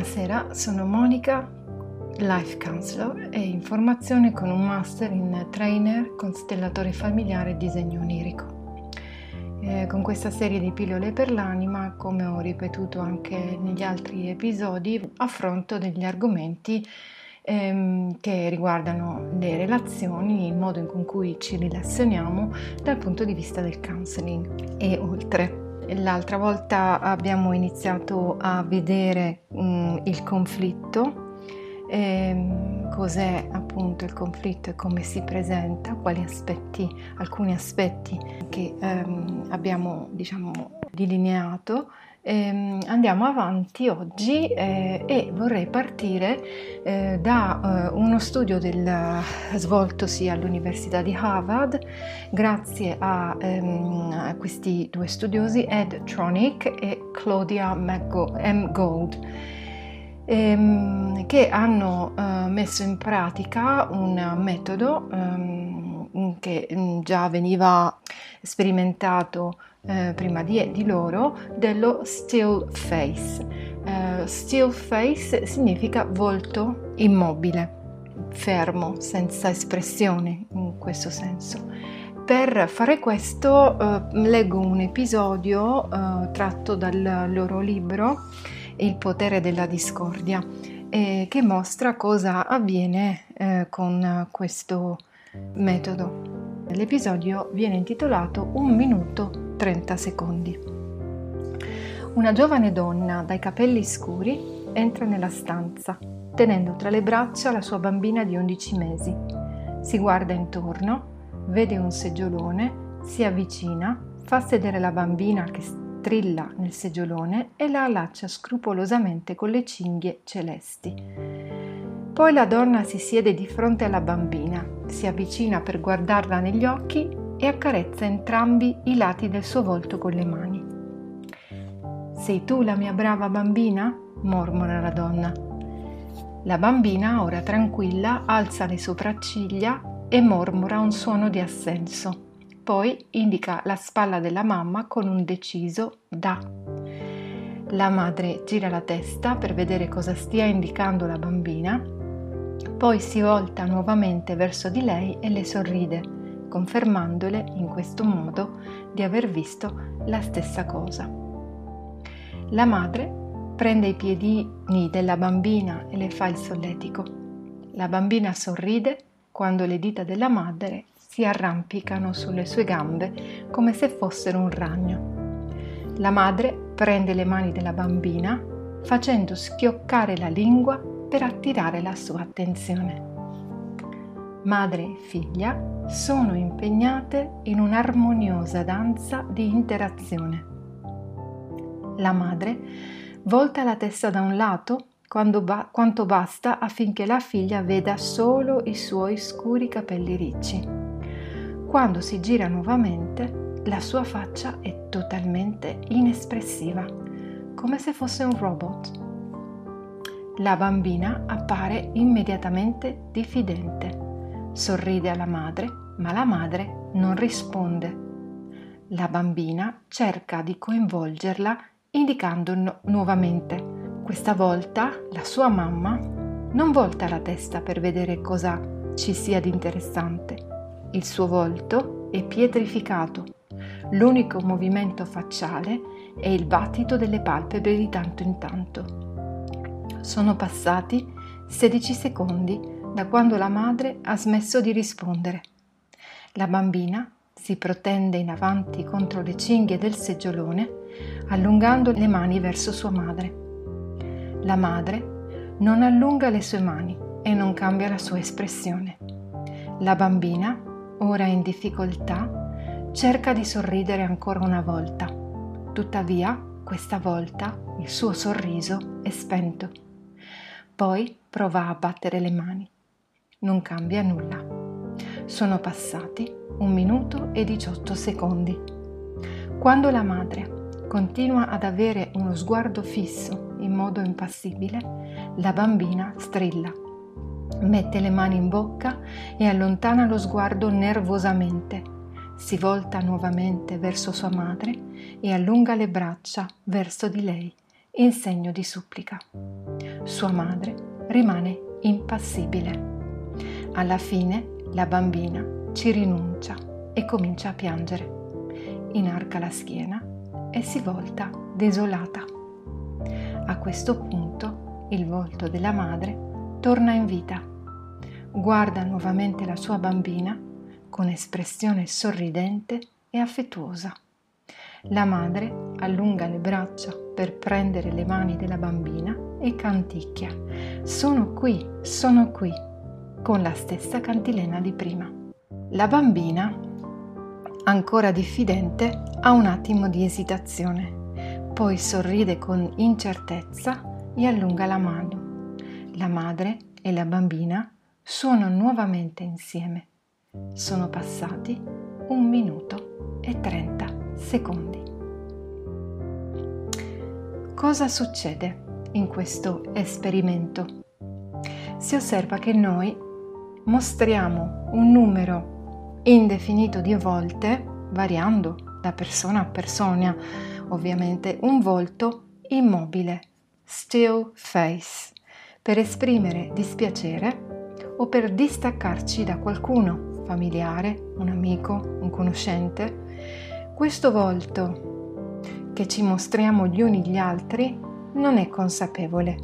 Buonasera, sono Monica, life counselor e in formazione con un master in trainer, constellatore familiare e disegno onirico. Eh, con questa serie di pillole per l'anima, come ho ripetuto anche negli altri episodi, affronto degli argomenti ehm, che riguardano le relazioni, il modo in cui ci relazioniamo dal punto di vista del counseling e oltre. L'altra volta abbiamo iniziato a vedere um, il conflitto, ehm, cos'è appunto il conflitto e come si presenta, quali aspetti, alcuni aspetti che ehm, abbiamo diciamo delineato andiamo avanti oggi eh, e vorrei partire eh, da eh, uno studio del, svoltosi all'Università di Harvard grazie a, ehm, a questi due studiosi Ed Tronick e Claudia M. Gold ehm, che hanno eh, messo in pratica un metodo ehm, che mm, già veniva sperimentato eh, prima di, di, loro dello still face. Eh, still face significa volto immobile, fermo, senza espressione in questo senso. Per fare questo eh, leggo un episodio eh, tratto dal loro libro Il potere della discordia che mostra cosa avviene eh, con questo metodo. L'episodio viene intitolato Un minuto 30 secondi. Una giovane donna dai capelli scuri entra nella stanza, tenendo tra le braccia la sua bambina di 11 mesi. Si guarda intorno, vede un seggiolone, si avvicina, fa sedere la bambina che strilla nel seggiolone e la allaccia scrupolosamente con le cinghie celesti. Poi la donna si siede di fronte alla bambina, si avvicina per guardarla negli occhi e accarezza entrambi i lati del suo volto con le mani. Sei tu la mia brava bambina? mormora la donna. La bambina, ora tranquilla, alza le sopracciglia e mormora un suono di assenso. Poi indica la spalla della mamma con un deciso da. La madre gira la testa per vedere cosa stia indicando la bambina, poi si volta nuovamente verso di lei e le sorride confermandole in questo modo di aver visto la stessa cosa. La madre prende i piedini della bambina e le fa il solletico. La bambina sorride quando le dita della madre si arrampicano sulle sue gambe come se fossero un ragno. La madre prende le mani della bambina facendo schioccare la lingua per attirare la sua attenzione. Madre e figlia sono impegnate in un'armoniosa danza di interazione. La madre volta la testa da un lato ba- quanto basta affinché la figlia veda solo i suoi scuri capelli ricci. Quando si gira nuovamente, la sua faccia è totalmente inespressiva, come se fosse un robot. La bambina appare immediatamente diffidente Sorride alla madre, ma la madre non risponde. La bambina cerca di coinvolgerla indicando nu- nuovamente. Questa volta la sua mamma non volta la testa per vedere cosa ci sia di interessante. Il suo volto è pietrificato. L'unico movimento facciale è il battito delle palpebre di tanto in tanto. Sono passati 16 secondi da quando la madre ha smesso di rispondere. La bambina si protende in avanti contro le cinghie del seggiolone, allungando le mani verso sua madre. La madre non allunga le sue mani e non cambia la sua espressione. La bambina, ora in difficoltà, cerca di sorridere ancora una volta. Tuttavia, questa volta il suo sorriso è spento. Poi prova a battere le mani non cambia nulla. Sono passati un minuto e 18 secondi. Quando la madre continua ad avere uno sguardo fisso in modo impassibile, la bambina strilla. Mette le mani in bocca e allontana lo sguardo nervosamente. Si volta nuovamente verso sua madre e allunga le braccia verso di lei in segno di supplica. sua madre rimane impassibile. Alla fine la bambina ci rinuncia e comincia a piangere. Inarca la schiena e si volta desolata. A questo punto il volto della madre torna in vita. Guarda nuovamente la sua bambina con espressione sorridente e affettuosa. La madre allunga le braccia per prendere le mani della bambina e canticchia. Sono qui, sono qui, con la stessa cantilena di prima. La bambina, ancora diffidente, ha un attimo di esitazione, poi sorride con incertezza e allunga la mano. La madre e la bambina suonano nuovamente insieme. Sono passati un minuto e 30 secondi. Cosa succede in questo esperimento? Si osserva che noi mostriamo un numero indefinito di volte, variando da persona a persona, ovviamente un volto immobile, still face, per esprimere dispiacere o per distaccarci da qualcuno, familiare, un amico, un conoscente. Questo volto che ci mostriamo gli uni gli altri non è consapevole.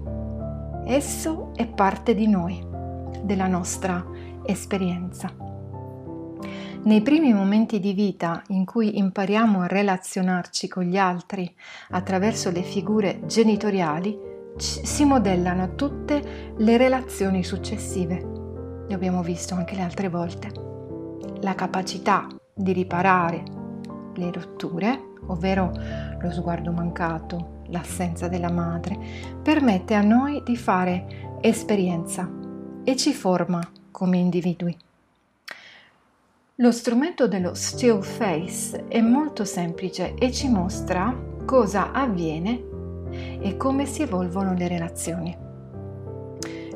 Esso è parte di noi, della nostra esperienza. Nei primi momenti di vita in cui impariamo a relazionarci con gli altri attraverso le figure genitoriali, si modellano tutte le relazioni successive le abbiamo visto anche le altre volte. La capacità di riparare le rotture, ovvero lo sguardo mancato, l'assenza della madre, permette a noi di fare esperienza e ci forma come individui. Lo strumento dello still face è molto semplice e ci mostra cosa avviene e come si evolvono le relazioni.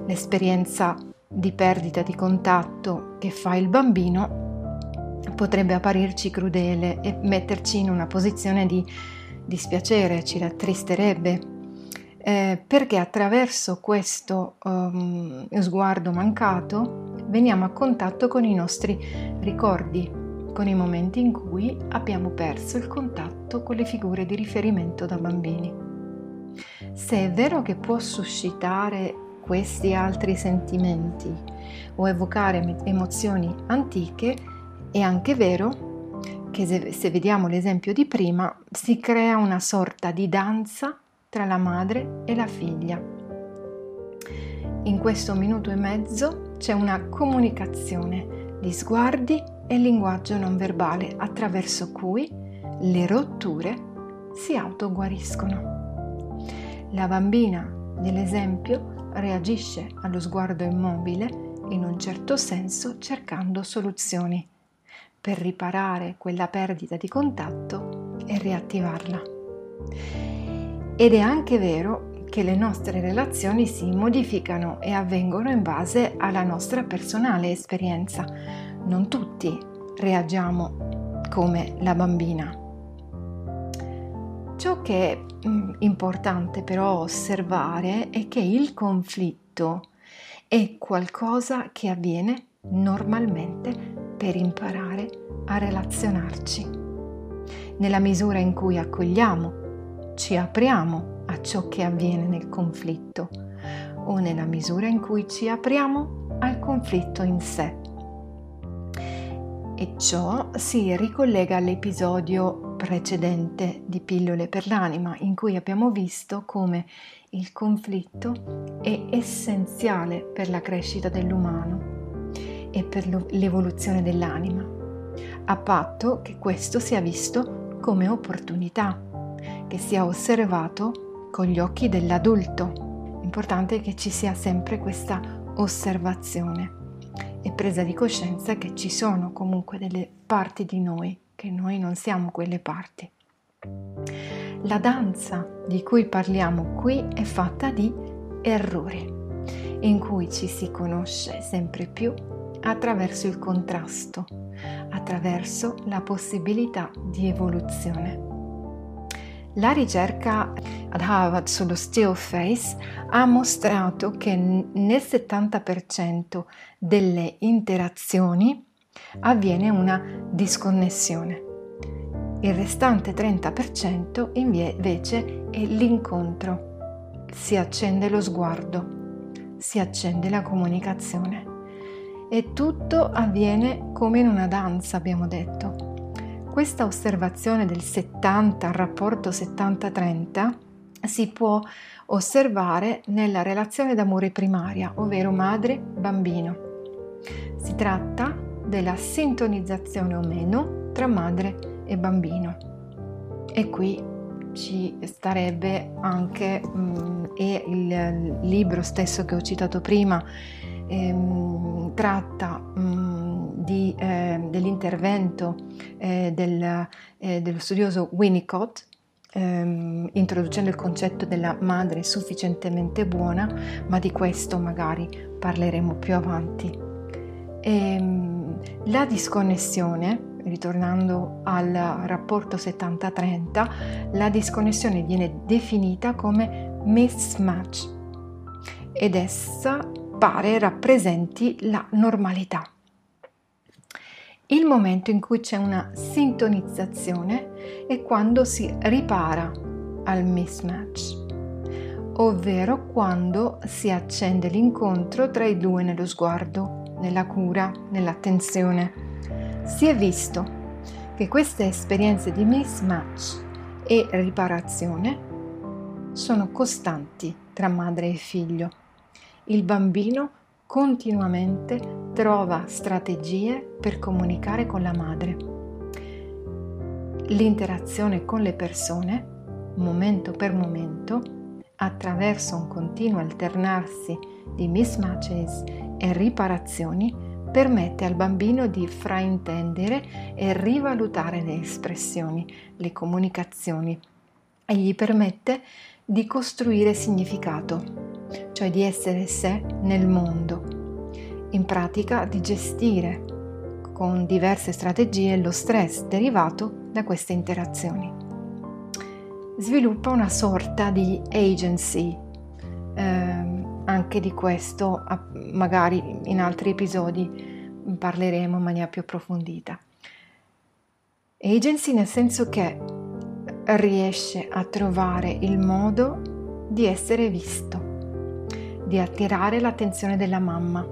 L'esperienza di perdita di contatto che fa il bambino potrebbe apparirci crudele e metterci in una posizione di dispiacere, ci rattristerebbe, eh, perché attraverso questo um, sguardo mancato veniamo a contatto con i nostri ricordi, con i momenti in cui abbiamo perso il contatto con le figure di riferimento da bambini. Se è vero che può suscitare questi altri sentimenti o evocare emozioni antiche, è anche vero che se, vediamo l'esempio di prima, si crea una sorta di danza tra la madre e la figlia. In questo minuto e mezzo c'è una comunicazione di sguardi e linguaggio non verbale attraverso cui le rotture si autoguariscono. La bambina nell'esempio reagisce allo sguardo immobile in un certo senso cercando soluzioni per riparare quella perdita di contatto e riattivarla. Ed è anche vero che le nostre relazioni si modificano e avvengono in base alla nostra personale esperienza. Non tutti reagiamo come la bambina. Ciò che è mm, importante però osservare è che il conflitto è qualcosa che avviene normalmente per imparare a relazionarci. Nella misura in cui accogliamo, ci apriamo ciò che avviene nel conflitto o nella misura in cui ci apriamo al conflitto in sé. E ciò si ricollega all'episodio precedente di Pillole per l'anima, in cui abbiamo visto come il conflitto è essenziale per la crescita dell'umano e per l'evoluzione dell'anima, a patto che questo sia visto come opportunità, che sia osservato con gli occhi dell'adulto. Importante è che ci sia sempre questa osservazione e presa di coscienza che ci sono comunque delle parti di noi che noi non siamo quelle parti. La danza di cui parliamo qui è fatta di errori, in cui ci si conosce sempre più attraverso il contrasto, attraverso la possibilità di evoluzione. La ricerca ad Harvard sullo still face ha mostrato che nel 70% delle interazioni avviene una disconnessione. Il restante 30% invece è l'incontro. Si accende lo sguardo, si accende la comunicazione. E tutto avviene come in una danza, abbiamo detto. Questa osservazione del 70, rapporto 70-30, si può osservare nella relazione d'amore primaria, ovvero madre-bambino. Si tratta della sintonizzazione o meno tra madre e e bambino. E qui ci starebbe anche, mh, mm, e il libro stesso che ho citato prima ehm, tratta mh, mm, di, eh, dell'intervento eh, del, eh, dello studioso Winnicott, ehm, introducendo il concetto della madre sufficientemente buona, ma di questo magari parleremo più avanti. Ehm, la disconnessione ritornando al rapporto 70-30, la disconnessione viene definita come mismatch ed essa pare rappresenti la normalità. Il momento in cui c'è una sintonizzazione è quando si ripara al mismatch, ovvero quando si accende l'incontro tra i due nello sguardo, nella cura, nell'attenzione si è visto che queste esperienze di mismatch e riparazione sono costanti tra madre e figlio. Il bambino continuamente trova strategie per comunicare con la madre. L'interazione con le persone, momento per momento, attraverso un continuo alternarsi di mismatches e riparazioni, permette al bambino di fraintendere e rivalutare le espressioni, le comunicazioni e gli permette di costruire significato, cioè di essere sé nel mondo, in pratica di gestire con diverse strategie lo stress derivato da queste interazioni. Sviluppa una sorta di agency. Eh, anche di questo magari in altri episodi parleremo in maniera più approfondita. Agency nel senso che riesce a trovare il modo di essere visto, di attirare l'attenzione della mamma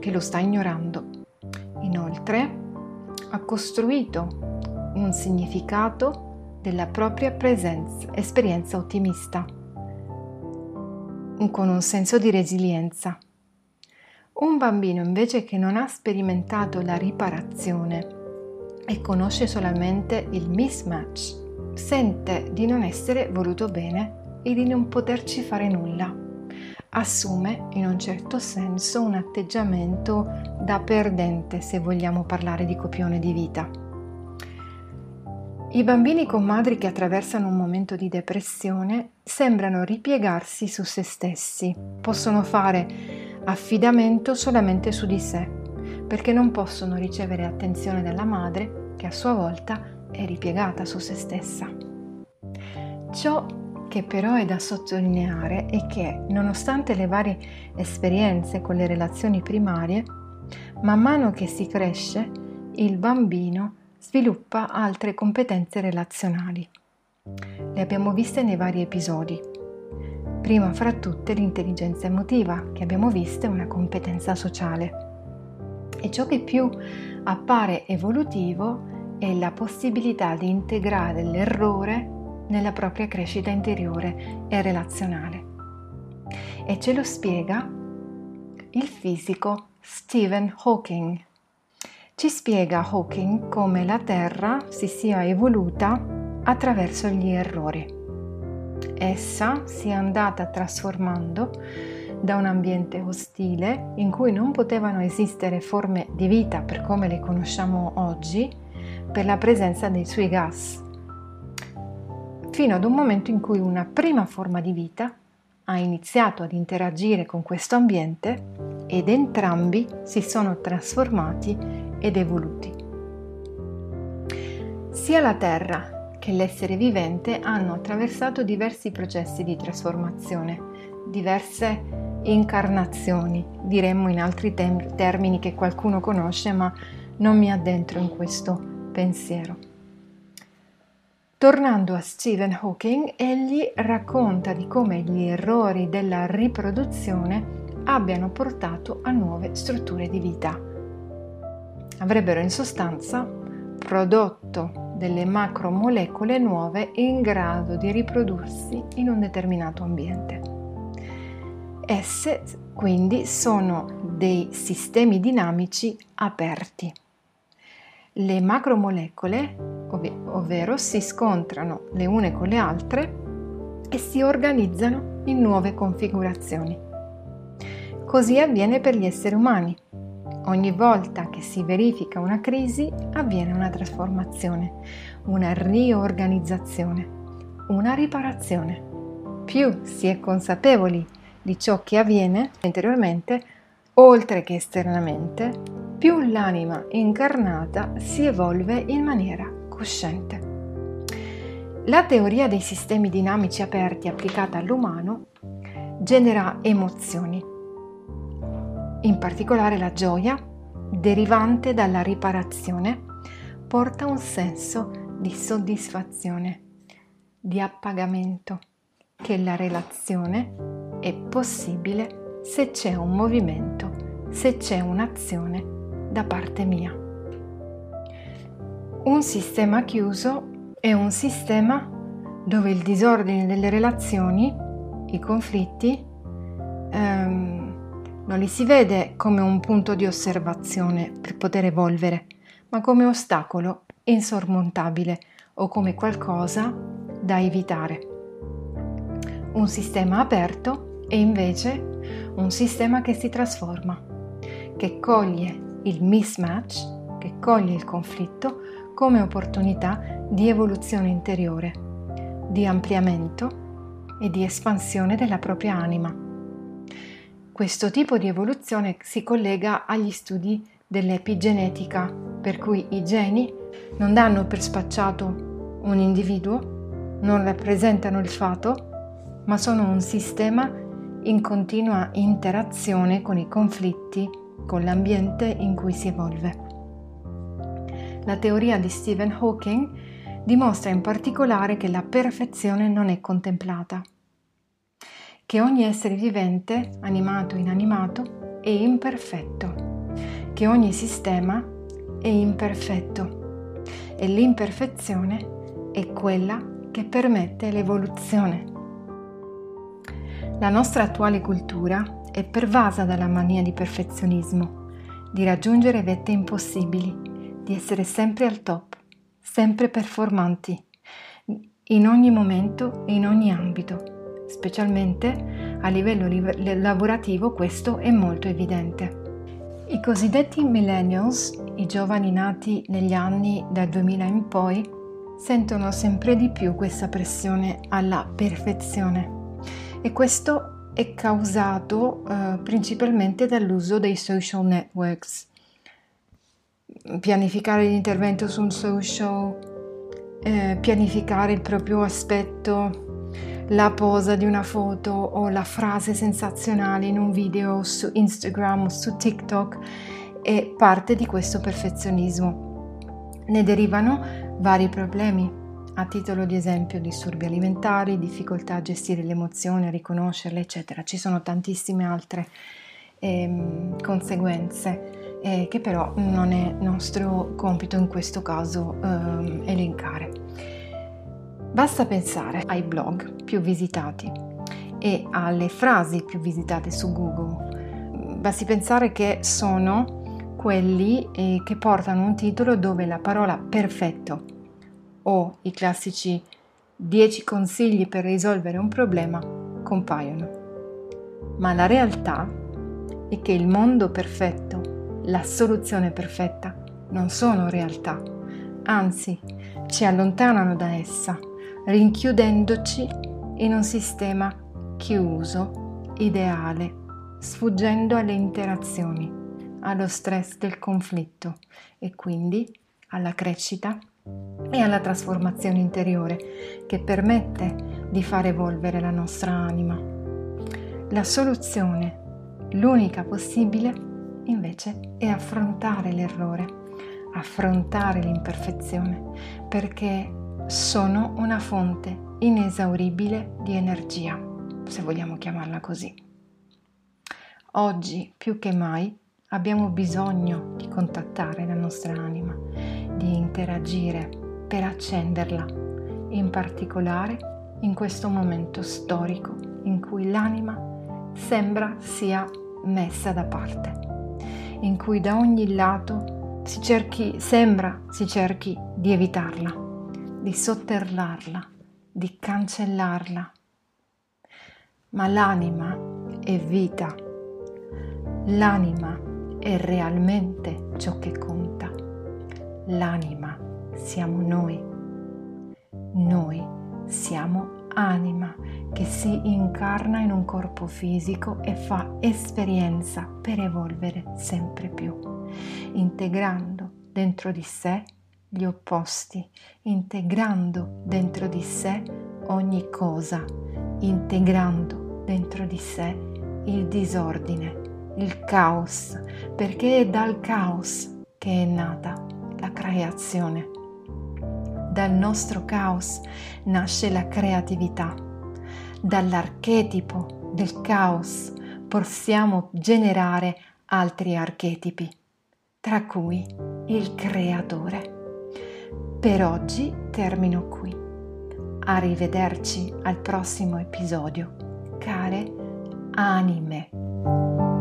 che lo sta ignorando. Inoltre ha costruito un significato della propria presenza, esperienza ottimista con un senso di resilienza. Un bambino invece che non ha sperimentato la riparazione e conosce solamente il mismatch, sente di non essere voluto bene e di non poterci fare nulla. Assume in un certo senso un atteggiamento da perdente se vogliamo parlare di copione di vita. I bambini con madri che attraversano un momento di depressione sembrano ripiegarsi su se stessi, possono fare affidamento solamente su di sé, perché non possono ricevere attenzione dalla madre che a sua volta è ripiegata su se stessa. Ciò che però è da sottolineare è che, nonostante le varie esperienze con le relazioni primarie, man mano che si cresce, il bambino sviluppa altre competenze relazionali. Le abbiamo viste nei vari episodi. Prima fra tutte l'intelligenza emotiva, che abbiamo visto è una competenza sociale. E ciò che più appare evolutivo è la possibilità di integrare l'errore nella propria crescita interiore e relazionale. E ce lo spiega il fisico Stephen Hawking ci spiega Hawking come la Terra si sia evoluta attraverso gli errori. Essa si è andata trasformando da un ambiente ostile in cui non potevano esistere forme di vita per come le conosciamo oggi per la presenza dei suoi gas, fino ad un momento in cui una prima forma di vita ha iniziato ad interagire con questo ambiente ed entrambi si sono trasformati ed evoluti. Sia la Terra che l'essere vivente hanno attraversato diversi processi di trasformazione, diverse incarnazioni, diremmo in altri termini che qualcuno conosce, ma non mi addentro in questo pensiero. Tornando a Stephen Hawking, egli racconta di come gli errori della riproduzione abbiano portato a nuove strutture di vita. Avrebbero in sostanza prodotto delle macromolecole nuove in grado di riprodursi in un determinato ambiente. Esse quindi sono dei sistemi dinamici aperti. Le macromolecole, ov- ovvero si scontrano le une con le altre e si organizzano in nuove configurazioni. Così avviene per gli esseri umani. Ogni volta che si verifica una crisi avviene una trasformazione, una riorganizzazione, una riparazione. Più si è consapevoli di ciò che avviene interiormente, oltre che esternamente, più l'anima incarnata si evolve in maniera cosciente. La teoria dei sistemi dinamici aperti applicata all'umano genera emozioni, in particolare la gioia derivante dalla riparazione porta un senso di soddisfazione, di appagamento, che la relazione è possibile se c'è un movimento, se c'è un'azione da parte mia. Un sistema chiuso è un sistema dove il disordine delle relazioni, i conflitti, ehm, non li si vede come un punto di osservazione per poter evolvere, ma come ostacolo insormontabile o come qualcosa da evitare. Un sistema aperto è invece un sistema che si trasforma, che coglie il mismatch, che coglie il conflitto come opportunità di evoluzione interiore, di ampliamento e di espansione della propria anima. Questo tipo di evoluzione si collega agli studi dell'epigenetica, per cui i geni non danno per spacciato un individuo, non rappresentano il fato, ma sono un sistema in continua interazione con i conflitti, con l'ambiente in cui si evolve. La teoria di Stephen Hawking dimostra in particolare che la perfezione non è contemplata, che ogni essere vivente, animato o inanimato, è imperfetto, che ogni sistema è imperfetto e l'imperfezione è quella che permette l'evoluzione. La nostra attuale cultura è pervasa dalla mania di perfezionismo, di raggiungere vette impossibili, di essere sempre al top, sempre performanti, in ogni momento e in ogni ambito. Specialmente a livello lavorativo questo è molto evidente. I cosiddetti millennials, i giovani nati negli anni dal 2000 in poi, sentono sempre di più questa pressione alla perfezione e questo è causato eh, principalmente dall'uso dei social networks. Pianificare l'intervento su un social, eh, pianificare il proprio aspetto, la posa di una foto o la frase sensazionale in un video su Instagram o su TikTok è parte di questo perfezionismo. Ne derivano vari problemi a titolo di esempio disturbi alimentari, difficoltà a gestire le emozioni, a riconoscerle, eccetera. Ci sono tantissime altre ehm, conseguenze eh, che però non è nostro compito in questo caso ehm, elencare. Basta pensare ai blog più visitati e alle frasi più visitate su Google. Basti pensare che sono quelli eh, che portano un titolo dove la parola perfetto o i classici 10 consigli per risolvere un problema compaiono. Ma la realtà è che il mondo perfetto, la soluzione perfetta, non sono realtà, anzi ci allontanano da essa, rinchiudendoci in un sistema chiuso, ideale, sfuggendo alle interazioni, allo stress del conflitto e quindi alla crescita e alla trasformazione interiore che permette di far evolvere la nostra anima. La soluzione, l'unica possibile, invece, è affrontare l'errore, affrontare l'imperfezione, perché sono una fonte inesauribile di energia, se vogliamo chiamarla così. Oggi più che mai abbiamo bisogno di contattare la nostra anima, di interagire per accenderla, in particolare in questo momento storico in cui l'anima sembra sia messa da parte, in cui da ogni lato si cerchi, sembra si cerchi di evitarla, di sotterrarla, di cancellarla. Ma l'anima è vita, l'anima è realmente ciò che conta. L'anima siamo noi. Noi siamo anima che si incarna in un corpo fisico e fa esperienza per evolvere sempre più, integrando dentro di sé gli opposti, integrando dentro di sé ogni cosa, integrando dentro di sé il disordine, il caos, perché è dal caos che è nata creazione. Dal nostro caos nasce la creatività. Dall'archetipo del caos possiamo generare altri archetipi, tra cui il creatore. Per oggi termino qui. Arrivederci al prossimo episodio, care anime.